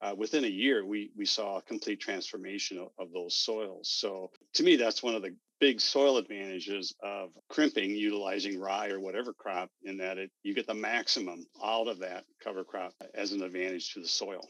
uh, within a year, we we saw a complete transformation of, of those soils. So to me, that's one of the big soil advantages of crimping utilizing rye or whatever crop in that it you get the maximum out of that cover crop as an advantage to the soil.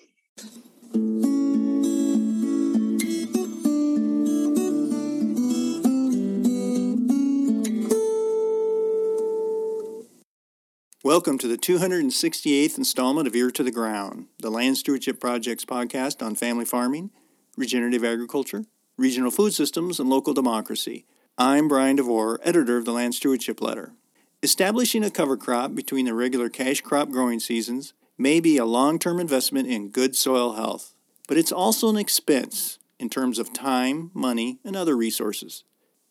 Welcome to the 268th installment of Ear to the Ground, the Land Stewardship Project's podcast on family farming, regenerative agriculture, regional food systems, and local democracy. I'm Brian DeVore, editor of the Land Stewardship Letter. Establishing a cover crop between the regular cash crop growing seasons may be a long term investment in good soil health, but it's also an expense in terms of time, money, and other resources.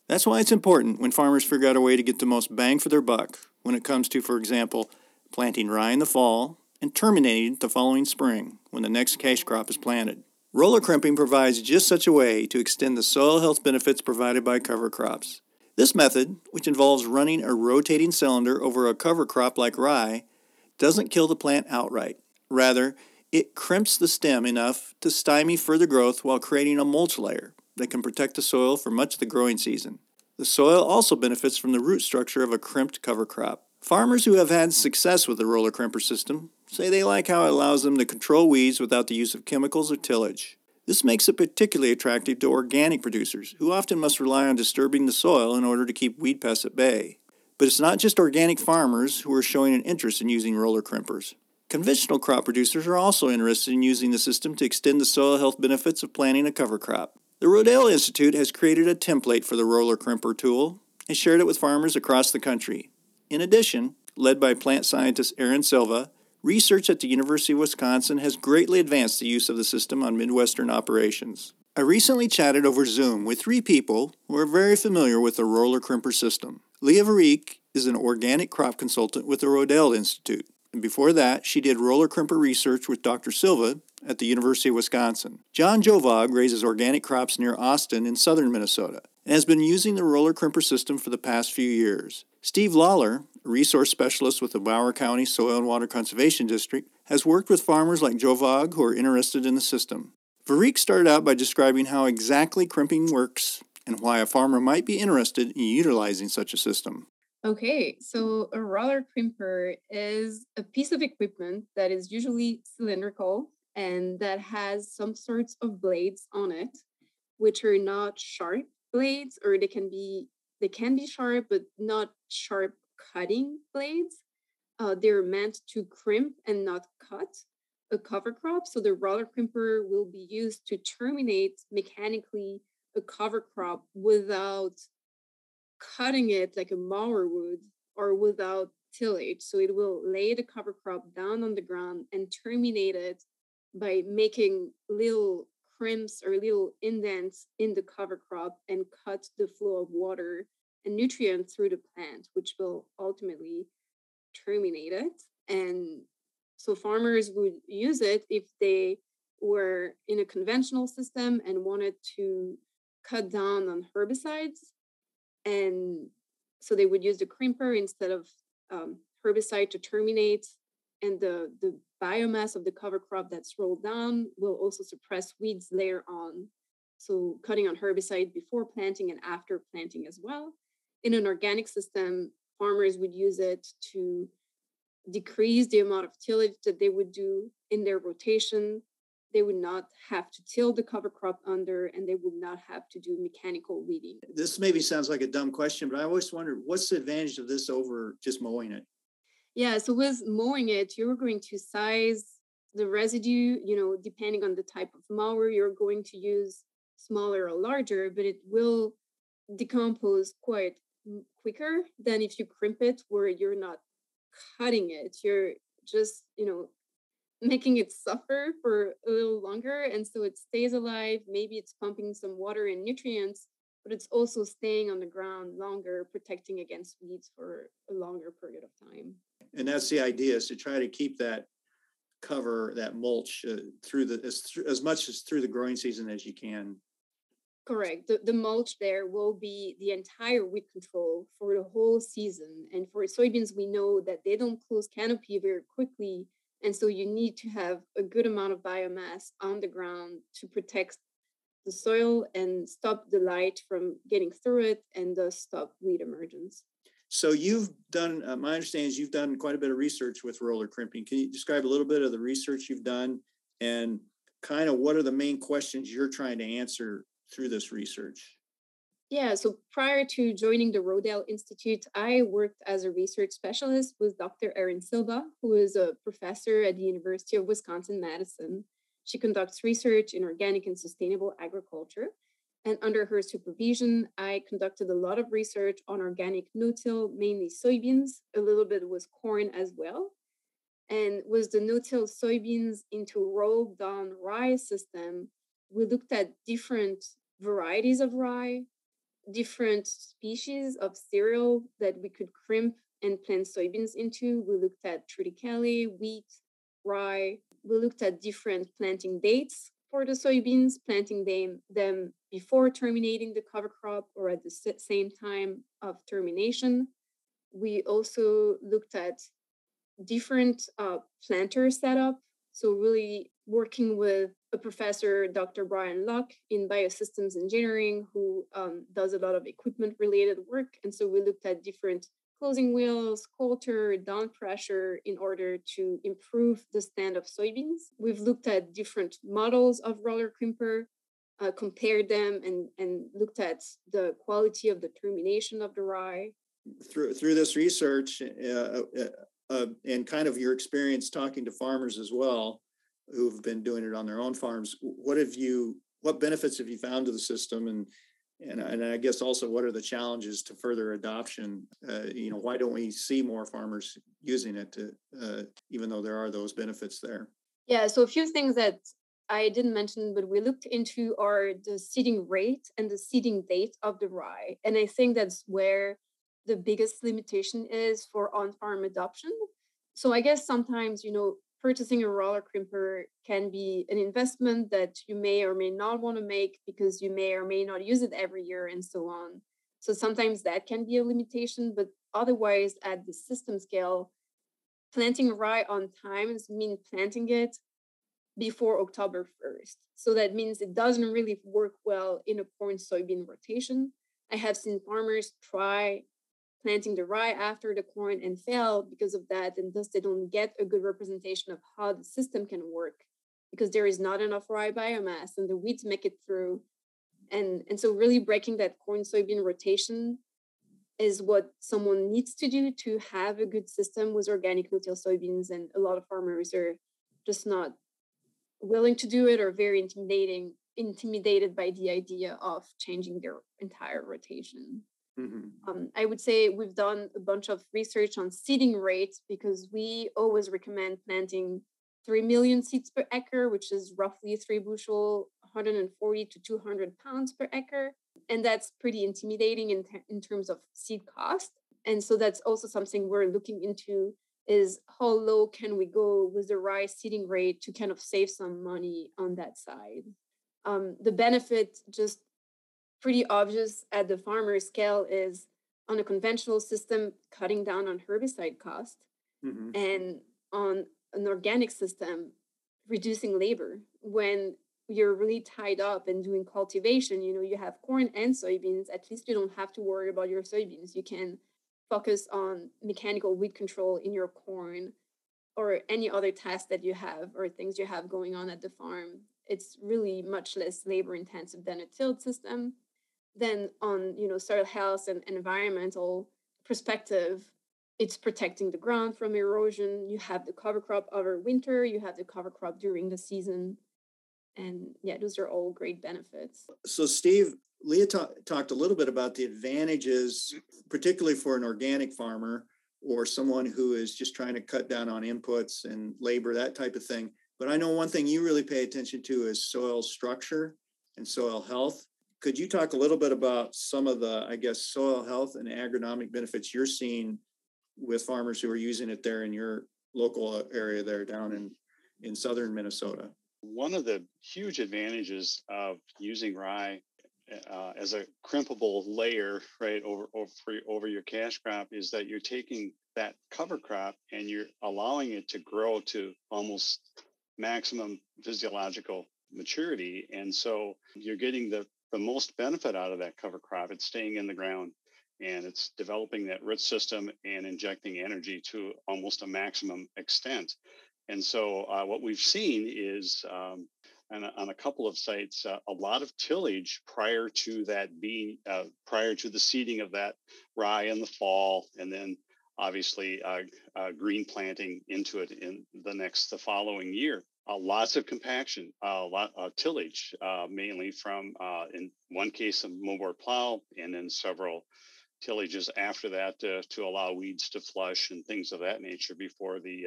That's why it's important when farmers figure out a way to get the most bang for their buck when it comes to, for example, planting rye in the fall and terminating the following spring when the next cash crop is planted. Roller crimping provides just such a way to extend the soil health benefits provided by cover crops. This method, which involves running a rotating cylinder over a cover crop like rye, doesn't kill the plant outright. Rather, it crimps the stem enough to stymie further growth while creating a mulch layer that can protect the soil for much of the growing season. The soil also benefits from the root structure of a crimped cover crop. Farmers who have had success with the roller crimper system say they like how it allows them to control weeds without the use of chemicals or tillage. This makes it particularly attractive to organic producers, who often must rely on disturbing the soil in order to keep weed pests at bay. But it's not just organic farmers who are showing an interest in using roller crimpers. Conventional crop producers are also interested in using the system to extend the soil health benefits of planting a cover crop. The Rodale Institute has created a template for the roller crimper tool and shared it with farmers across the country. In addition, led by plant scientist Erin Silva, research at the University of Wisconsin has greatly advanced the use of the system on Midwestern operations. I recently chatted over Zoom with three people who are very familiar with the roller crimper system. Leah Vereecke is an organic crop consultant with the Rodale Institute. And before that, she did roller crimper research with Dr. Silva at the University of Wisconsin. John Jovaag raises organic crops near Austin in southern Minnesota and has been using the roller crimper system for the past few years. Steve Lawler, a resource specialist with the Mower County Soil and Water Conservation District, has worked with farmers like Jovaag who are interested in the system. Vereecke started out by describing how exactly crimping works and why a farmer might be interested in utilizing such a system. Okay, so a roller crimper is a piece of equipment that is usually cylindrical and that has some sorts of blades on it, which are not sharp blades, or they can be they can be sharp, but not sharp cutting blades. Uh, they're meant to crimp and not cut a cover crop. So the roller crimper will be used to terminate mechanically a cover crop without cutting it like a mower would or without tillage. So it will lay the cover crop down on the ground and terminate it by making little crimps or little indents in the cover crop and cut the flow of water and nutrients through the plant, which will ultimately terminate it. And so farmers would use it if they were in a conventional system and wanted to cut down on herbicides. And so they would use the crimper instead of um, herbicide to terminate and the, the biomass of the cover crop that's rolled down will also suppress weeds later on. So cutting on herbicide before planting and after planting as well. In an organic system, farmers would use it to decrease the amount of tillage that they would do in their rotation. They would not have to till the cover crop under and they would not have to do mechanical weeding. This maybe sounds like a dumb question, but I always wondered what's the advantage of this over just mowing it? Yeah, so with mowing it, you're going to size the residue, you know, depending on the type of mower you're going to use, smaller or larger, but it will decompose quite quicker than if you crimp it where you're not cutting it. You're just, you know, making it suffer for a little longer. And so it stays alive. Maybe it's pumping some water and nutrients, but it's also staying on the ground longer, protecting against weeds for a longer period of time and that's the idea is to try to keep that cover that mulch uh, through the as, as much as through the growing season as you can. Correct. The, the mulch there will be the entire weed control for the whole season. And for soybeans we know that they don't close canopy very quickly. And so you need to have a good amount of biomass on the ground to protect the soil and stop the light from getting through it and thus stop weed emergence. So you've done, uh, my understanding is you've done quite a bit of research with roller crimping. Can you describe a little bit of the research you've done and kind of what are the main questions you're trying to answer through this research? Yeah, so prior to joining the Rodale Institute, I worked as a research specialist with Dr. Erin Silva, who is a professor at the University of Wisconsin Madison. She conducts research in organic and sustainable agriculture. And under her supervision, I conducted a lot of research on organic no-till, mainly soybeans, a little bit with corn as well. And with the no-till soybeans into rolled down rye system, we looked at different varieties of rye, different species of cereal that we could crimp and plant soybeans into. We looked at triticale, wheat, rye. We looked at different planting dates for the soybeans, planting them, them before terminating the cover crop or at the same time of termination. We also looked at different uh, planter setup. So really working with a professor, Dr. Brian Luck, in biosystems engineering, who um, does a lot of equipment related work. And so we looked at different closing wheels, coulter, down pressure in order to improve the stand of soybeans. We've looked at different models of roller crimper, uh, compared them, and, and looked at the quality of the termination of the rye. Through, through this research uh, uh, uh and kind of your experience talking to farmers as well, who've been doing it on their own farms. What have you? What benefits have you found to the system, and and and I guess also what are the challenges to further adoption? Uh, you know, why don't we see more farmers using it? To, uh, even though there are those benefits there. Yeah. So a few things that I didn't mention, but we looked into are the seeding rate and the seeding date of the rye, and I think that's where the biggest limitation is for on-farm adoption. So I guess sometimes you know purchasing a roller crimper can be an investment that you may or may not want to make because you may or may not use it every year and so on. So sometimes that can be a limitation, but otherwise, at the system scale, planting rye on time means planting it before October 1st. So that means it doesn't really work well in a corn soybean rotation. I have seen farmers try planting the rye after the corn and fail because of that and thus they don't get a good representation of how the system can work because there is not enough rye biomass and the weeds make it through and and so really breaking that corn soybean rotation is what someone needs to do to have a good system with organic no-till soybeans and a lot of farmers are just not willing to do it or very intimidating intimidated by the idea of changing their entire rotation Mm-hmm. Um, I would say we've done a bunch of research on seeding rates because we always recommend planting 3 million seeds per acre, which is roughly three bushel, 140 to 200 pounds per acre. And that's pretty intimidating in, ter- in terms of seed cost. And so that's also something we're looking into is how low can we go with the rye seeding rate to kind of save some money on that side. Um, the benefit just pretty obvious at the farmer scale is on a conventional system cutting down on herbicide cost mm-hmm. and on an organic system reducing labor when you're really tied up and doing cultivation you know you have corn and soybeans at least you don't have to worry about your soybeans you can focus on mechanical weed control in your corn or any other task that you have or things you have going on at the farm it's really much less labor intensive than a tilled system. Then on you know soil health and environmental perspective it's protecting the ground from erosion. You have the cover crop over winter you have the cover crop during the season and yeah those are all great benefits. So steve leah ta- talked a little bit about the advantages particularly for an organic farmer or someone who is just trying to cut down on inputs and labor that type of thing. But i know one thing you really pay attention to is soil structure and soil health. Could you talk a little bit about some of the, I guess, soil health and agronomic benefits you're seeing with farmers who are using it there in your local uh, area there down in, in southern Minnesota? One of the huge advantages of using rye uh, as a crimpable layer right over over over your cash crop is that you're taking that cover crop and you're allowing it to grow to almost maximum physiological maturity. And so you're getting the the most benefit out of that cover crop. It's staying in the ground and it's developing that root system and injecting energy to almost a maximum extent and so uh, what we've seen is um, on, a, on a couple of sites uh, a lot of tillage prior to that being uh, prior to the seeding of that rye in the fall and then obviously uh, uh, green planting into it in the next the following year. Uh, lots of compaction a lot of tillage mainly from in one case a moldboard plow and then several tillages after that to, to allow weeds to flush and things of that nature before the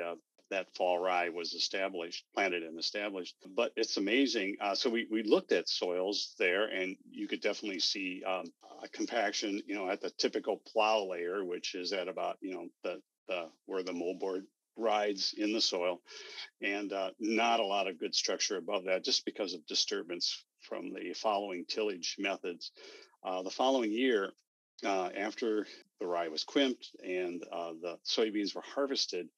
that fall rye was established, planted and established. But it's amazing. Uh, so we, we looked at soils there, and you could definitely see um, compaction, you know, at the typical plow layer, which is at about, you know, the, the where the moldboard rides in the soil, and uh, not a lot of good structure above that, just because of disturbance from the following tillage methods. Uh, the following year, uh, after the rye was crimped and uh, the soybeans were harvested,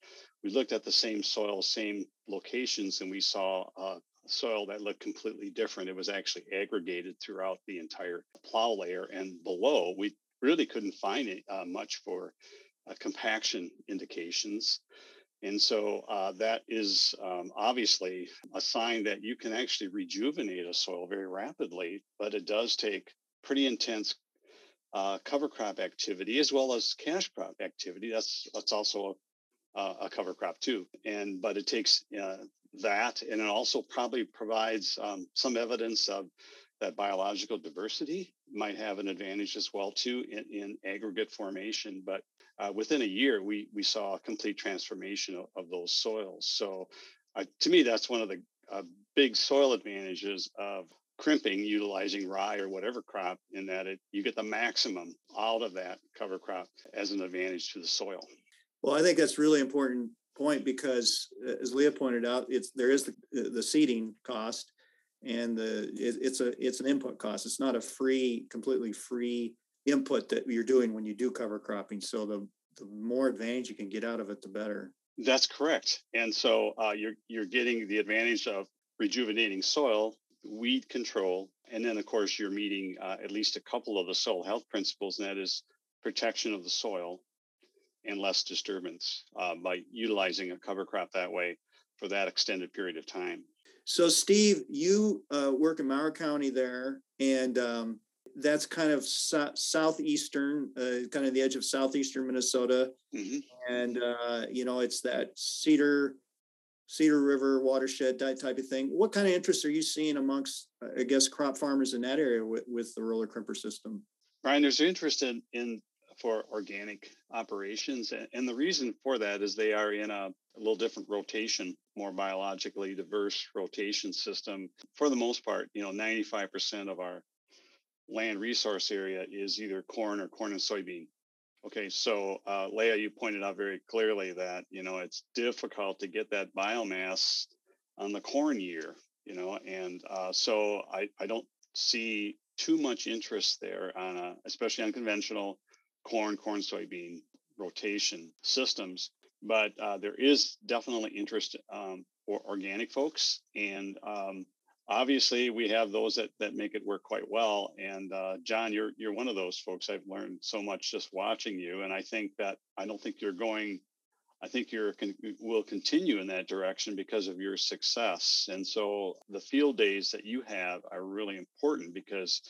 we looked at the same soil, same locations, and we saw uh, soil that looked completely different. It was actually aggregated throughout the entire plow layer, and below we really couldn't find it, uh, much for uh, compaction indications. And so uh, that is um, obviously a sign that you can actually rejuvenate a soil very rapidly, but it does take pretty intense uh, cover crop activity as well as cash crop activity. That's that's also uh, a cover crop too. And but it takes uh, that, and it also probably provides um, some evidence of that biological diversity might have an advantage as well too in, in aggregate formation. But uh, within a year, we we saw a complete transformation of, of those soils. So uh, to me, that's one of the uh, big soil advantages of crimping utilizing rye or whatever crop in that it you get the maximum out of that cover crop as an advantage to the soil well, I think that's really important point because, uh, as Leah pointed out, it's there is the, the seeding cost, and the it, it's a it's an input cost. It's not a free, completely free input that you're doing when you do cover cropping. So the the more advantage you can get out of it, the better. That's correct. And so uh, you're you're getting the advantage of rejuvenating soil, weed control, and then of course you're meeting uh, at least a couple of the soil health principles, and that is protection of the soil and less disturbance uh, by utilizing a cover crop that way for that extended period of time. So, Steve, you uh, work in Mower County there, and um, that's kind of so- southeastern, uh, kind of the edge of southeastern Minnesota, mm-hmm. and uh, you know it's that Cedar Cedar River watershed type type of thing. What kind of interest are you seeing amongst, I guess, crop farmers in that area with, with the roller crimper system? Brian, there's interest in, in for organic operations. And the reason for that is they are in a, little different rotation, more biologically diverse rotation system. For the most part, you know, 95% of our land resource area is either corn or corn and soybean. Okay, so uh, Leah, you pointed out very clearly that you know it's difficult to get that biomass on the corn year, you know, and uh, so I, I don't see too much interest there on a, especially on conventional corn, corn, soybean rotation systems. But uh, there is definitely interest um, for organic folks. And um, obviously, we have those that, that make it work quite well. And uh, John, you're, you're one of those folks. I've learned so much just watching you. And I think that I don't think you're going I think you're will continue in that direction because of your success. And so the field days that you have are really important because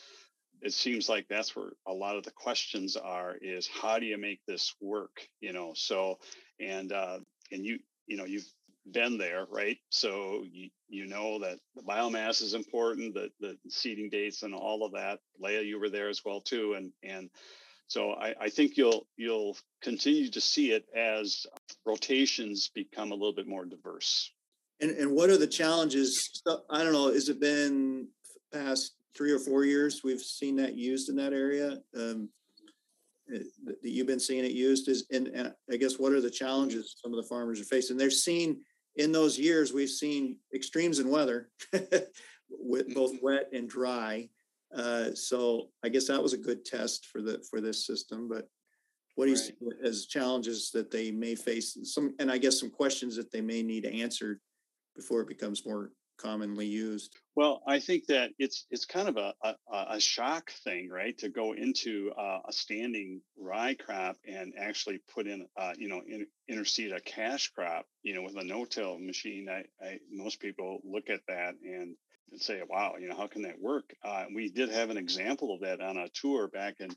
it seems like that's where a lot of the questions are is how do you make this work you know? So and uh and you you know you've been there right? So you you know that the biomass is important the the seeding dates and all of that. Leah you were there as well too and and so I, I think you'll you'll continue to see it as rotations become a little bit more diverse. And and what are the challenges? I don't know has it been past three or four years we've seen that used in that area um, eh, that you've been seeing it used is and, and i guess what are the challenges some of the farmers are facing they're seeing in those years we've seen extremes in weather with both mm-hmm. wet and dry Uh, so I guess that was a good test for the for this system. But what do you see as challenges that they may face? Some and I guess some questions that they may need answered before it becomes more commonly used? Well, I think that it's it's kind of a a, a shock thing, right? To go into uh, a standing rye crop and actually put in, uh, you know, in, interseed a cash crop, you know, with a no-till machine. I, I most people look at that and say, "Wow, you know, how can that work?" Uh, we did have an example of that on a tour back in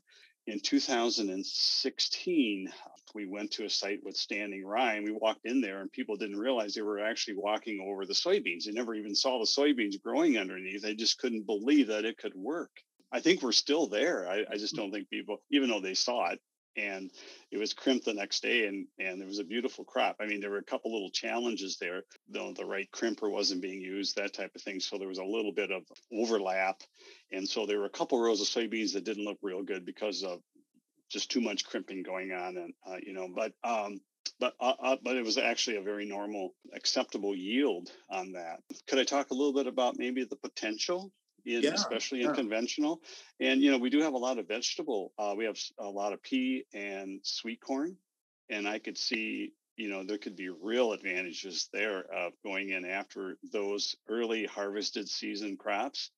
in 2016, we went to a site with standing rye and we walked in there and people didn't realize they were actually walking over the soybeans. They never even saw the soybeans growing underneath. They just couldn't believe that it could work. I think we're still there. I, I just don't think people, even though they saw it, and it was crimped the next day and and there was a beautiful crop. I mean there were a couple little challenges there the, the right crimper wasn't being used that type of thing so there was a little bit of overlap. And so there were a couple rows of soybeans that didn't look real good because of just too much crimping going on and uh, you know but um but uh, uh, but it was actually a very normal acceptable yield on that. Could i talk a little bit about maybe the potential in, yeah, especially in conventional. And you know, we do have a lot of vegetable. Uh, we have a lot of pea and sweet corn, and I could see you know there could be real advantages there of going in after those early harvested season crops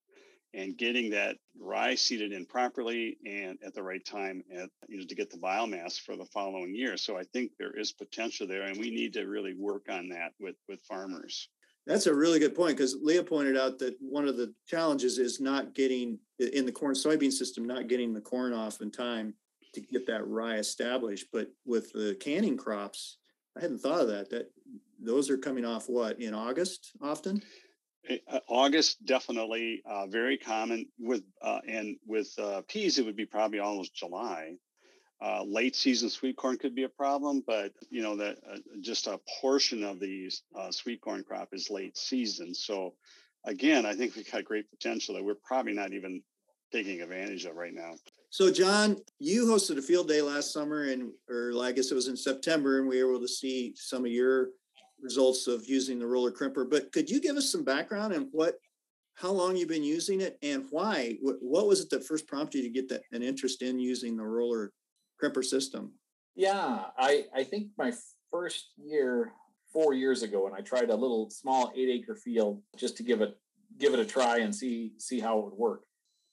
and getting that rye seeded in properly and at the right time at, you know to get the biomass for the following year so i think there is potential there and we need to really work on that with with farmers that's a really good point because Leah pointed out that one of the challenges is not getting in the corn soybean system, not getting the corn off in time to get that rye established. But with the canning crops, I hadn't thought of that. That those are coming off what in August often. Eh, uh, August definitely uh, very common with uh, and with uh, peas it would be probably almost July. Uh, late season sweet corn could be a problem, but you know that uh, just a portion of the uh, sweet corn crop is late season. So again, I think we've got great potential that we're probably not even taking advantage of right now. So John, you hosted a field day last summer, and or I guess it was in September, and we were able to see some of your results of using the roller crimper. But could you give us some background and what? How long you've been using it and why? What was it that first prompted you to get that an interest in using the roller crimper system? Yeah, I, I think my first year, four years ago, when I tried a little small eight acre field just to give it give it a try and see see how it would work.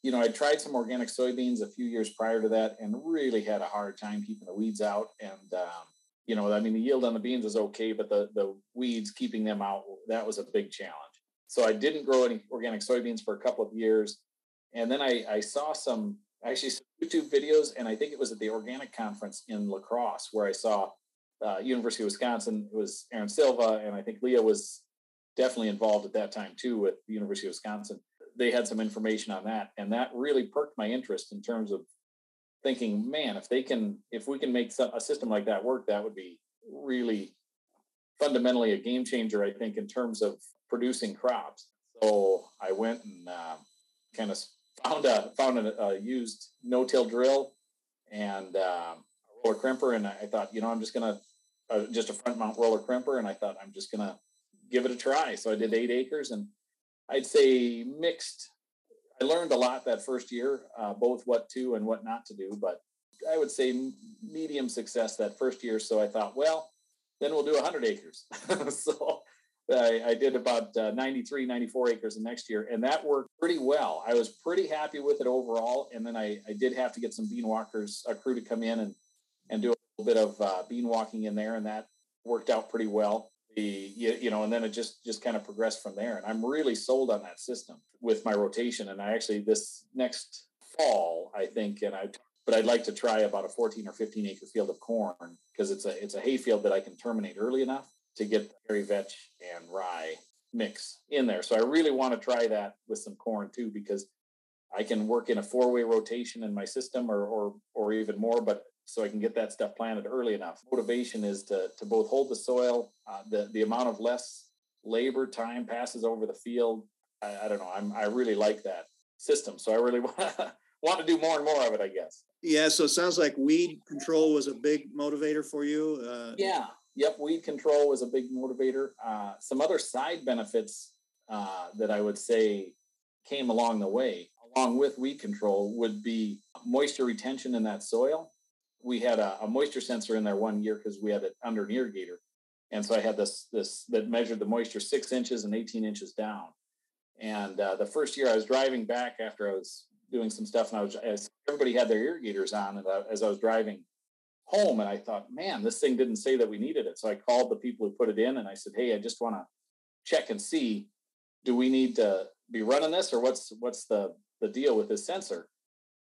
You know, I tried some organic soybeans a few years prior to that and really had a hard time keeping the weeds out. And um, you know, I mean, the yield on the beans was okay, but the the weeds keeping them out that was a big challenge. So I didn't grow any organic soybeans for a couple of years, and then I, I saw some actually YouTube videos, and I think it was at the organic conference in La Crosse where I saw uh, University of Wisconsin. It was Erin Silva, and I think Leah was definitely involved at that time too with the University of Wisconsin. They had some information on that, and that really perked my interest in terms of thinking, man, if they can, if we can make a system like that work, that would be really fundamentally a game changer. I think in terms of producing crops. So I went and uh, kind of found a found a, a used no-till drill and uh, a roller crimper, and I thought, you know, I'm just gonna uh, just a front mount roller crimper, and I thought I'm just gonna give it a try. So I did eight acres, and I'd say mixed. I learned a lot that first year, uh, both what to and what not to do, but I would say medium success that first year. So I thought, well, then we'll do 100 acres. so I, I did about uh, 93, 94 acres the next year, and that worked pretty well. I was pretty happy with it overall. And then I, I did have to get some bean walkers, a crew to come in and, and do a little bit of uh, bean walking in there, and that worked out pretty well. The you, you know, and then it just just kind of progressed from there. And I'm really sold on that system with my rotation. And I actually this next fall, I think, and I but I'd like to try about a 14 or 15 acre field of corn because it's a it's a hay field that I can terminate early enough to get the hairy vetch and rye mix in there. So I really want to try that with some corn too, because I can work in a four-way rotation in my system or or or even more, but so I can get that stuff planted early enough. Motivation is to to both hold the soil, uh, the the amount of less labor time passes over the field. I, I don't know. I'm I really like that system, so I really want to want to do more and more of it. I guess. Yeah. So it sounds like weed control was a big motivator for you. Uh, yeah yep, weed control was a big motivator. Uh, some other side benefits uh, that I would say came along the way. along with weed control would be moisture retention in that soil. We had a, a moisture sensor in there one year because we had it under an irrigator. And so I had this this that measured the moisture six inches and 18 inches down. And uh, the first year I was driving back after I was doing some stuff, and I was as everybody had their irrigators on, and I, as I was driving home, and I thought, man, this thing didn't say that we needed it. So I called the people who put it in, and I said, hey, I just want to check and see, do we need to be running this, or what's what's the the deal with this sensor?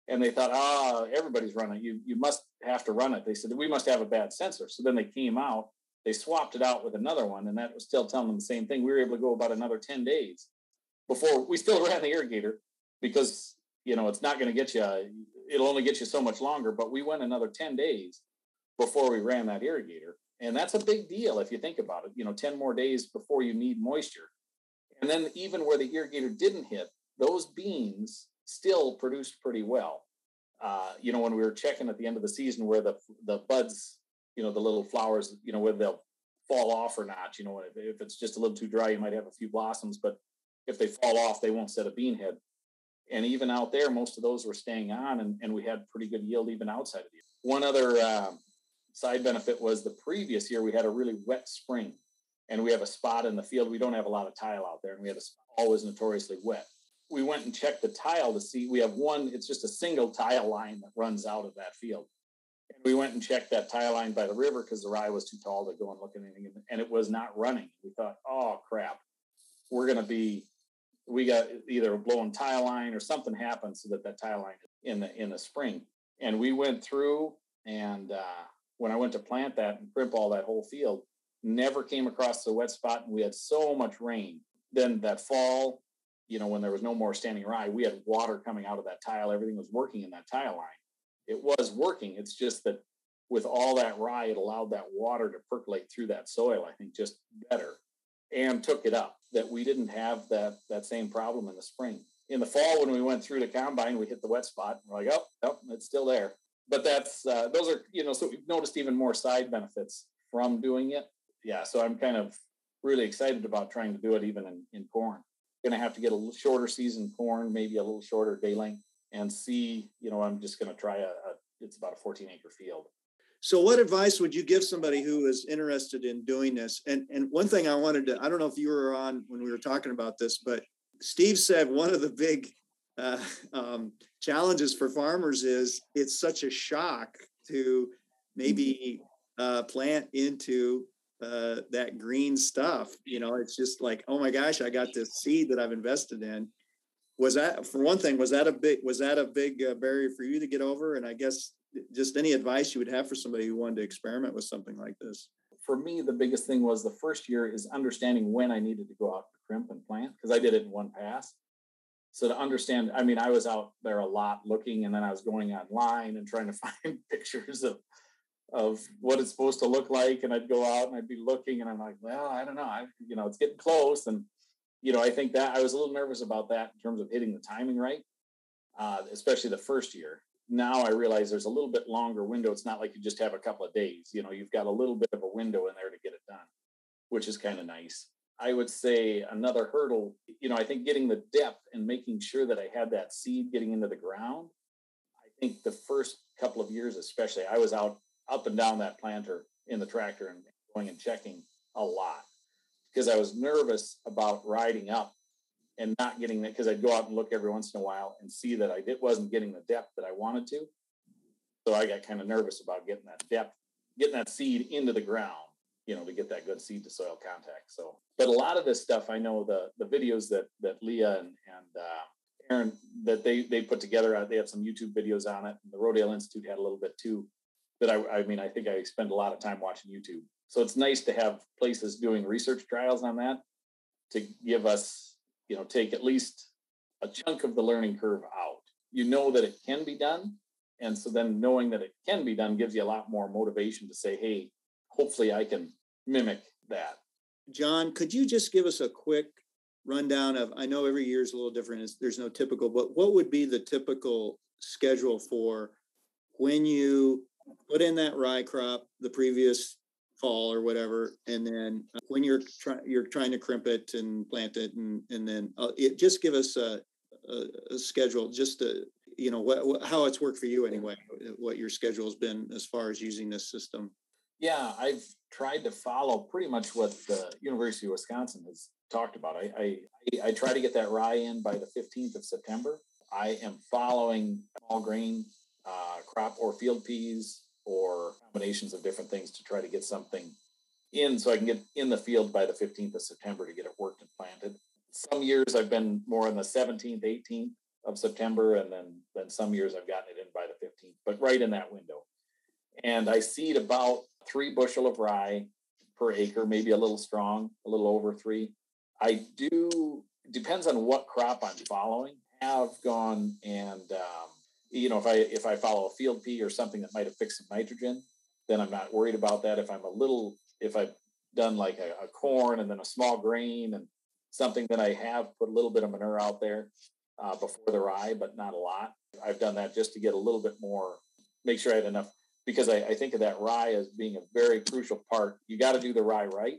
And they thought, ah, oh, everybody's running. You you must have to run it. They said we must have a bad sensor. So then they came out, they swapped it out with another one, and that was still telling them the same thing. We were able to go about another ten days before we still ran the irrigator because you know it's not going to get you it'll only get you so much longer but we went another 10 days before we ran that irrigator and that's a big deal if you think about it you know 10 more days before you need moisture and then even where the irrigator didn't hit those beans still produced pretty well uh, you know when we were checking at the end of the season where the the buds you know the little flowers you know whether they'll fall off or not you know if, if it's just a little too dry you might have a few blossoms but if they fall off, they won't set a bean head. And even out there, most of those were staying on, and, and we had pretty good yield even outside of the. One other uh, side benefit was the previous year we had a really wet spring, and we have a spot in the field. We don't have a lot of tile out there, and we have a spot always notoriously wet. We went and checked the tile to see. We have one; it's just a single tile line that runs out of that field. And we went and checked that tile line by the river because the rye was too tall to go and look at anything, and it was not running. We thought, oh crap, we're going to be we got either a blown tile line or something happened so that that tile line in the in the spring. And we went through and uh, when I went to plant that and crimp all that whole field, never came across the wet spot. And we had so much rain. Then that fall, you know, when there was no more standing rye, we had water coming out of that tile. Everything was working in that tile line. It was working. It's just that with all that rye, it allowed that water to percolate through that soil, I think, just better and took it up that we didn't have that that same problem in the spring. In the fall, when we went through the combine, we hit the wet spot. We're like, oh, oh it's still there. But that's uh, those are you know, so we've noticed even more side benefits from doing it. Yeah, so I'm kind of really excited about trying to do it even in, in corn. To have to get a shorter season corn, maybe a little shorter day length, and see. You know, I'm just to try a, a. It's about a 14 acre field so, what advice would you give somebody who is interested in doing this? And and one thing I wanted to, I don't know if you were on when we were talking about this, but Steve said one of the big uh, um, challenges for farmers is it's such a shock to maybe uh, plant into uh, that green stuff. You know, it's just like, oh my gosh, I got this seed that I've invested in. Was that for one thing? Was that a big was that a big uh, barrier for you to get over? And I guess just any advice you would have for somebody who wanted to experiment with something like this? For me, the biggest thing was the first year is understanding when I needed to go out to crimp and plant because I did it in one pass. So to understand, I mean, I was out there a lot looking, and then I was going online and trying to find pictures of of what it's supposed to look like. And I'd go out and I'd be looking, and I'm like, well, I don't know, I you know, it's getting close, and you know, I think that I was a little nervous about that in terms of hitting the timing right, uh, especially the first year now I realize there's a little bit longer window. It's not like you just have a couple of days. You know, you've got a little bit of a window in there to get it done, which is kind of nice. I would say another hurdle, you know, I think getting the depth and making sure that I had that seed getting into the ground. I think the first couple of years, especially, I was out up and down that planter in the tractor and going and checking a lot because I was nervous about riding up and not getting that because I'd go out and look every once in a while and see that I did, wasn't getting the depth that I wanted to. So I got kind of nervous about getting that depth, getting that seed into the ground, you know, to get that good seed to soil contact. So, but a lot of this stuff, I know the the videos that that Leah and and uh, Erin that they they put together, uh, they have some YouTube videos on it. And the Rodale Institute had a little bit too. That I, I mean, I think I spend a lot of time watching YouTube. So it's nice to have places doing research trials on that to give us you know take at least a chunk of the learning curve out you know that it can be done and so then knowing that it can be done gives you a lot more motivation to say hey hopefully i can mimic that. John could you just give us a quick rundown of i know every year is a little different there's no typical but what would be the typical schedule for when you put in that rye crop the previous fall or whatever and then when you're trying you're trying to crimp it and plant it and and then uh, it just give us a a, a schedule just to you know what, how it's worked for you anyway what your schedule has been as far as using this system yeah i've tried to follow pretty much what the university of wisconsin has talked about. I i, I try to get that rye in by the 15th of september. I am following all grain uh, crop or field peas or combinations of different things to try to get something in so i can get in the field by the 15th of september to get it worked and planted. Some years i've been more on the 17th 18th of September, and then then some years I've gotten it in by the 15th, but right in that window. And I seed about three bushel of rye per acre, maybe a little strong, a little over three. I do depends on what crop I'm following. Have gone and um, you know if I if I follow a field pea or something that might have fixed some nitrogen, then I'm not worried about that. If I'm a little if I've done like a, a corn and then a small grain and something that I have put a little bit of manure out there, uh, before the rye, but not a lot. I've done that just to get a little bit more, make sure I had enough, because I, I think of that rye as being a very crucial part. You got to do the rye right,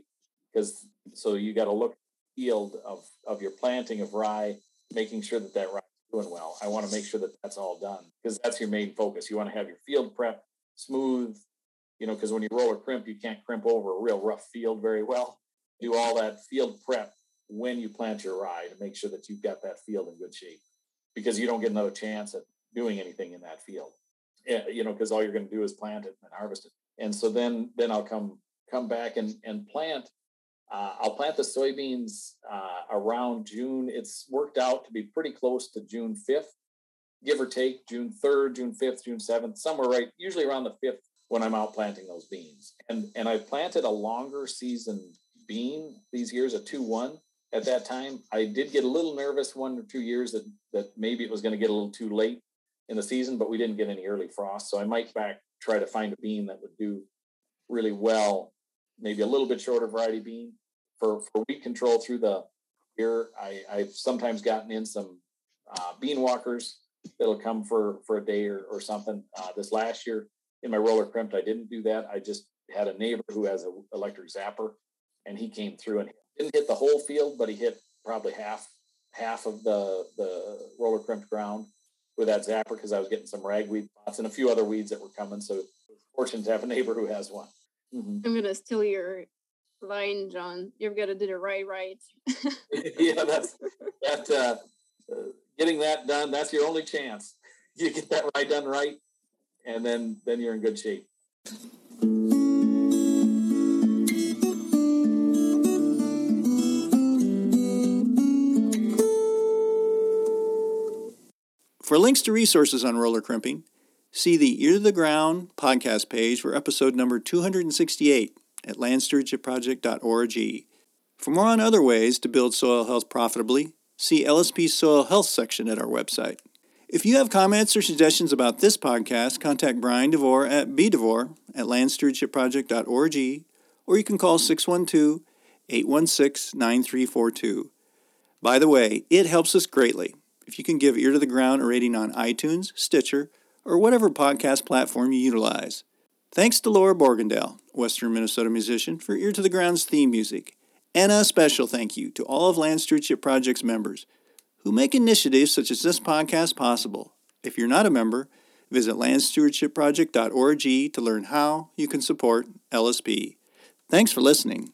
because so you got to look yield of of your planting of rye, making sure that that rye is doing well. I want to make sure that that's all done because that's your main focus. You want to have your field prep smooth, you know, because when you roll a crimp, you can't crimp over a real rough field very well. Do all that field prep when you plant your rye to make sure that you've got that field in good shape because you don't get another chance at doing anything in that field you know because all you're going to do is plant it and harvest it. And so then then i'll come come back and and plant uh, i'll plant the soybeans uh, around june. It's worked out to be pretty close to june 5th give or take june 3rd june 5th june 7th somewhere right usually around the 5th when i'm out planting those beans. And and i planted a longer season bean these years a 2-1 at that time. I did get a little nervous one or two years that that maybe it was going to get a little too late in the season, but we didn't get any early frost. So I might back try to find a bean that would do really well, maybe a little bit shorter variety bean for for weed control through the year. I, I've sometimes gotten in some uh, bean walkers that'll come for for a day or, or something. Uh, this last year in my roller crimped, I didn't do that. I just had a neighbor who has an electric zapper, and he came through and didn't hit the whole field, but he hit probably half half of the the roller crimped ground with that zapper because I was getting some ragweed pots and a few other weeds that were coming. So fortunate to have a neighbor who has one. Mm-hmm. I'm gonna steal your line, John. You've got to do the right right. yeah, that's that. Uh, uh, getting that done. That's your only chance. You get that right done right, and then then you're in good shape. For links to resources on roller crimping, see the Ear to the Ground podcast page for episode number 268 at landstewardshipproject.org. For more on other ways to build soil health profitably, see LSP's soil health section at our website. If you have comments or suggestions about this podcast, contact Brian DeVore at bdevore at landstewardshipproject.org or you can call 612 816 9342. By the way, it helps us greatly if you can give Ear to the Ground a rating on iTunes, Stitcher, or whatever podcast platform you utilize. Thanks to Laura Borgendale, Western Minnesota musician, for Ear to the Ground's theme music. And a special thank you to all of Land Stewardship Project's members who make initiatives such as this podcast possible. If you're not a member, visit landstewardshipproject.org to learn how you can support LSP. Thanks for listening.